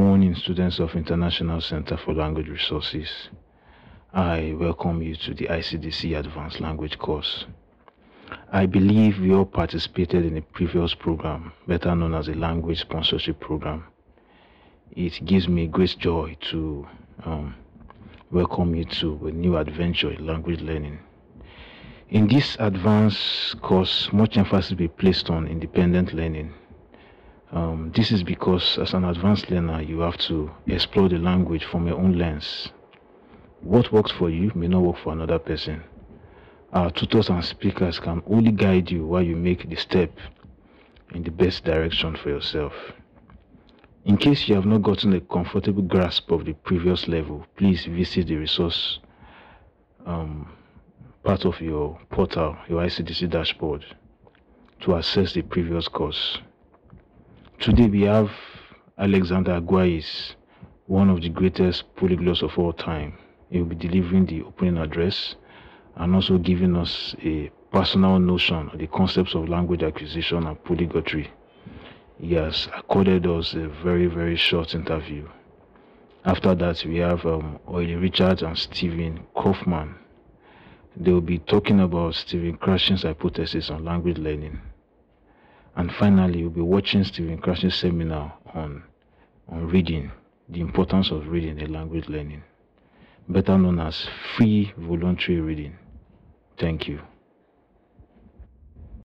morning, students of International Center for Language Resources. I welcome you to the ICDC Advanced Language course. I believe we all participated in a previous program, better known as the Language Sponsorship Program. It gives me great joy to um, welcome you to a new adventure in language learning. In this advanced course, much emphasis will be placed on independent learning. Um, this is because, as an advanced learner, you have to explore the language from your own lens. What works for you may not work for another person. Our tutors and speakers can only guide you while you make the step in the best direction for yourself. In case you have not gotten a comfortable grasp of the previous level, please visit the resource um, part of your portal, your ICDC dashboard, to access the previous course. Today we have Alexander Arguelles, one of the greatest polyglots of all time. He will be delivering the opening address and also giving us a personal notion of the concepts of language acquisition and polyglotry. He has accorded us a very, very short interview. After that, we have um, Olly Richards and Stephen Kaufmann. They will be talking about Stephen Krashen's hypothesis on language learning. And finally, we'll be watching Stephen Krashen's seminar on, on reading, the importance of reading in language learning, better known as free voluntary reading. Thank you.